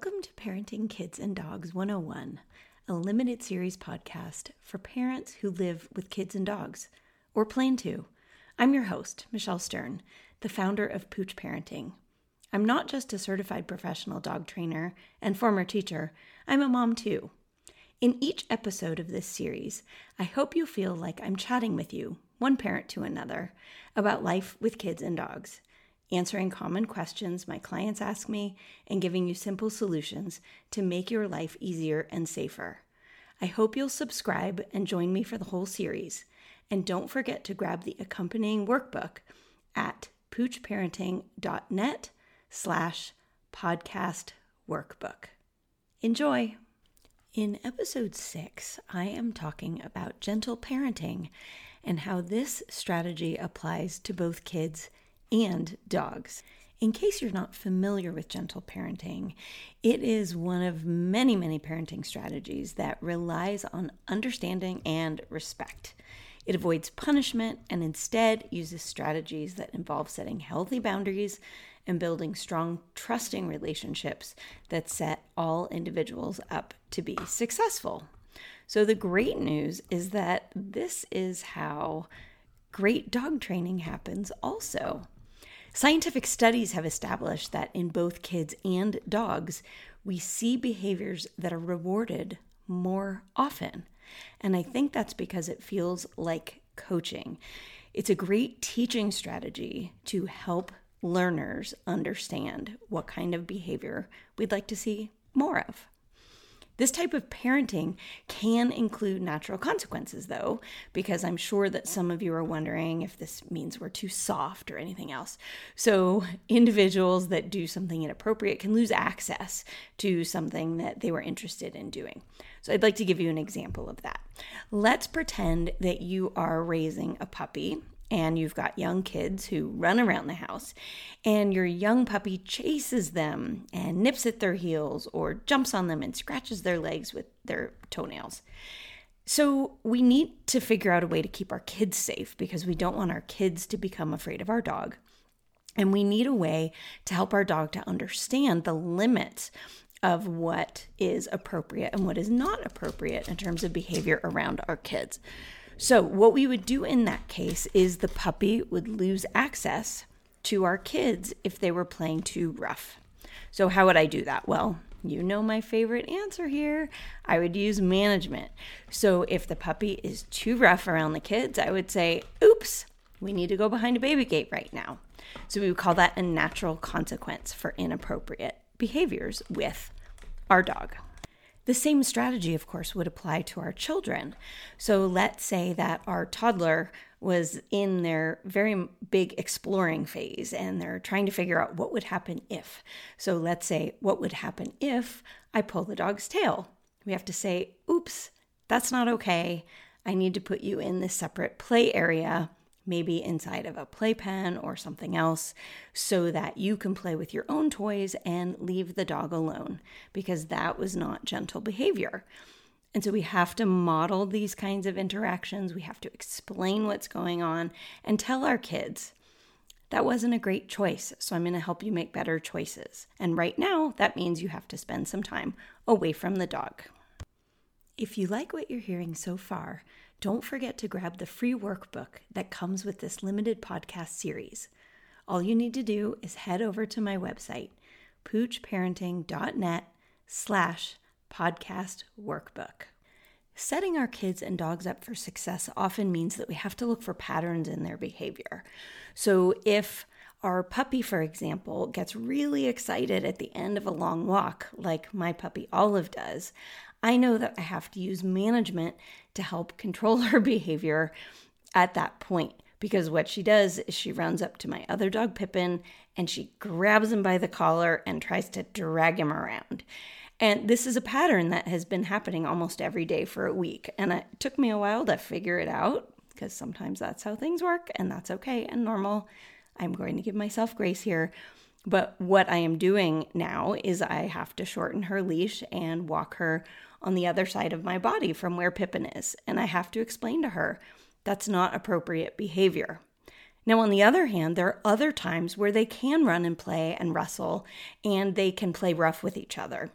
Welcome to Parenting Kids and Dogs 101, a limited series podcast for parents who live with kids and dogs, or plan to. I'm your host, Michelle Stern, the founder of Pooch Parenting. I'm not just a certified professional dog trainer and former teacher, I'm a mom too. In each episode of this series, I hope you feel like I'm chatting with you, one parent to another, about life with kids and dogs answering common questions my clients ask me, and giving you simple solutions to make your life easier and safer. I hope you'll subscribe and join me for the whole series. And don't forget to grab the accompanying workbook at poochparenting.net slash podcast workbook. Enjoy! In episode six, I am talking about gentle parenting and how this strategy applies to both kids and dogs. In case you're not familiar with gentle parenting, it is one of many, many parenting strategies that relies on understanding and respect. It avoids punishment and instead uses strategies that involve setting healthy boundaries and building strong, trusting relationships that set all individuals up to be successful. So, the great news is that this is how great dog training happens, also. Scientific studies have established that in both kids and dogs, we see behaviors that are rewarded more often. And I think that's because it feels like coaching. It's a great teaching strategy to help learners understand what kind of behavior we'd like to see more of. This type of parenting can include natural consequences, though, because I'm sure that some of you are wondering if this means we're too soft or anything else. So, individuals that do something inappropriate can lose access to something that they were interested in doing. So, I'd like to give you an example of that. Let's pretend that you are raising a puppy and you've got young kids who run around the house, and your young puppy chases them and nips at their heels or jumps on them and scratches their legs with their toenails. So, we need to figure out a way to keep our kids safe because we don't want our kids to become afraid of our dog. And we need a way to help our dog to understand the limits of what is appropriate and what is not appropriate in terms of behavior around our kids. So, what we would do in that case is the puppy would lose access to our kids if they were playing too rough. So, how would I do that? Well, you know my favorite answer here. I would use management. So, if the puppy is too rough around the kids, I would say, oops, we need to go behind a baby gate right now. So, we would call that a natural consequence for inappropriate behaviors with our dog. The same strategy, of course, would apply to our children. So let's say that our toddler was in their very big exploring phase and they're trying to figure out what would happen if. So let's say, what would happen if I pull the dog's tail? We have to say, oops, that's not okay. I need to put you in this separate play area maybe inside of a playpen or something else, so that you can play with your own toys and leave the dog alone, because that was not gentle behavior. And so we have to model these kinds of interactions. We have to explain what's going on and tell our kids that wasn't a great choice. So I'm going to help you make better choices. And right now, that means you have to spend some time away from the dog. If you like what you're hearing so far, don't forget to grab the free workbook that comes with this limited podcast series. All you need to do is head over to my website, poochparenting.net slash podcast workbook. Setting our kids and dogs up for success often means that we have to look for patterns in their behavior. So if our puppy, for example, gets really excited at the end of a long walk, like my puppy Olive does, I know that I have to use management to help control her behavior at that point. Because what she does is she runs up to my other dog, Pippin, and she grabs him by the collar and tries to drag him around. And this is a pattern that has been happening almost every day for a week. And it took me a while to figure it out because sometimes that's how things work, and that's okay and normal. I'm going to give myself grace here. But what I am doing now is I have to shorten her leash and walk her on the other side of my body from where Pippin is. And I have to explain to her that's not appropriate behavior. Now, on the other hand, there are other times where they can run and play and wrestle and they can play rough with each other.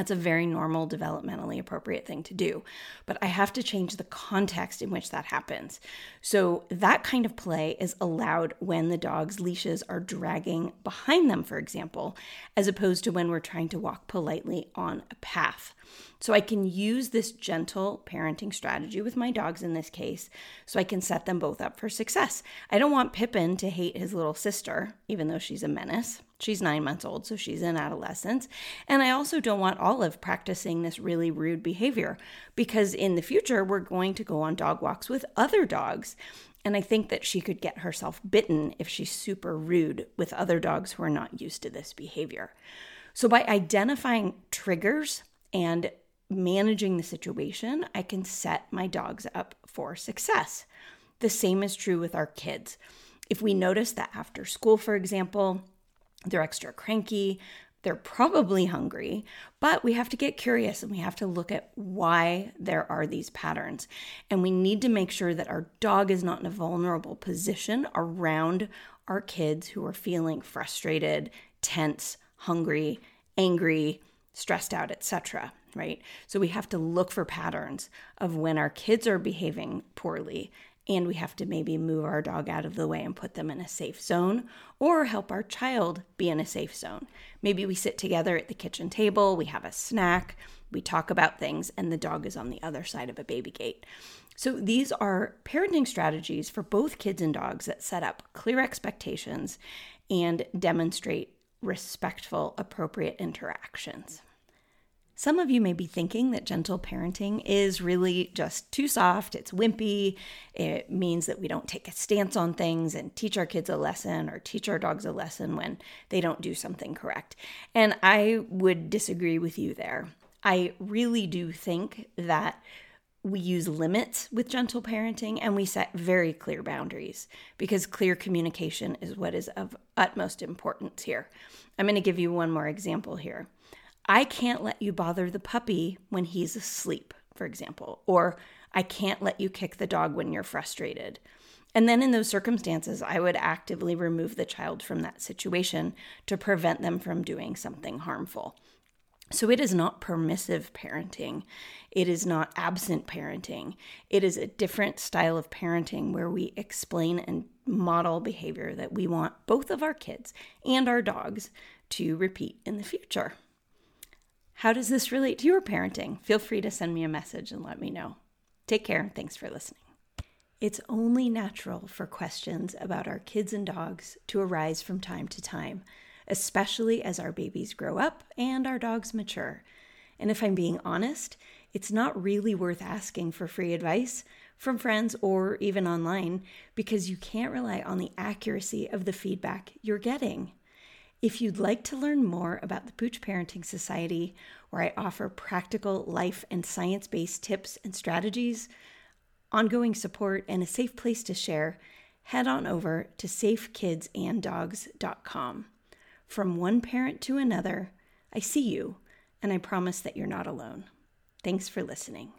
That's a very normal, developmentally appropriate thing to do. But I have to change the context in which that happens. So, that kind of play is allowed when the dog's leashes are dragging behind them, for example, as opposed to when we're trying to walk politely on a path. So, I can use this gentle parenting strategy with my dogs in this case so I can set them both up for success. I don't want Pippin to hate his little sister, even though she's a menace. She's nine months old, so she's in adolescence. And I also don't want Olive practicing this really rude behavior because in the future, we're going to go on dog walks with other dogs. And I think that she could get herself bitten if she's super rude with other dogs who are not used to this behavior. So, by identifying triggers and managing the situation, I can set my dogs up for success. The same is true with our kids. If we notice that after school, for example, they're extra cranky. They're probably hungry, but we have to get curious and we have to look at why there are these patterns. And we need to make sure that our dog is not in a vulnerable position around our kids who are feeling frustrated, tense, hungry, angry, stressed out, etc right? So we have to look for patterns of when our kids are behaving poorly and we have to maybe move our dog out of the way and put them in a safe zone or help our child be in a safe zone. Maybe we sit together at the kitchen table, we have a snack, we talk about things, and the dog is on the other side of a baby gate. So these are parenting strategies for both kids and dogs that set up clear expectations and demonstrate respectful, appropriate interactions. Some of you may be thinking that gentle parenting is really just too soft, it's wimpy, it means that we don't take a stance on things and teach our kids a lesson or teach our dogs a lesson when they don't do something correct. And I would disagree with you there. I really do think that we use limits with gentle parenting and we set very clear boundaries because clear communication is what is of utmost importance here. I'm going to give you one more example here. I can't let you bother the puppy when he's asleep, for example, or I can't let you kick the dog when you're frustrated. And then in those circumstances, I would actively remove the child from that situation to prevent them from doing something harmful. So it is not permissive parenting. It is not absent parenting. It is a different style of parenting where we explain and model behavior that we want both of our kids and our dogs to repeat in the future. How does this relate to your parenting? Feel free to send me a message and let me know. Take care and thanks for listening. It's only natural for questions about our kids and dogs to arise from time to time, especially as our babies grow up and our dogs mature. And if I'm being honest, it's not really worth asking for free advice from friends or even online because you can't rely on the accuracy of the feedback you're getting. If you'd like to learn more about the Pooch Parenting Society, where I offer practical life and science based tips and strategies, ongoing support, and a safe place to share, head on over to safekidsanddogs.com. From one parent to another, I see you, and I promise that you're not alone. Thanks for listening.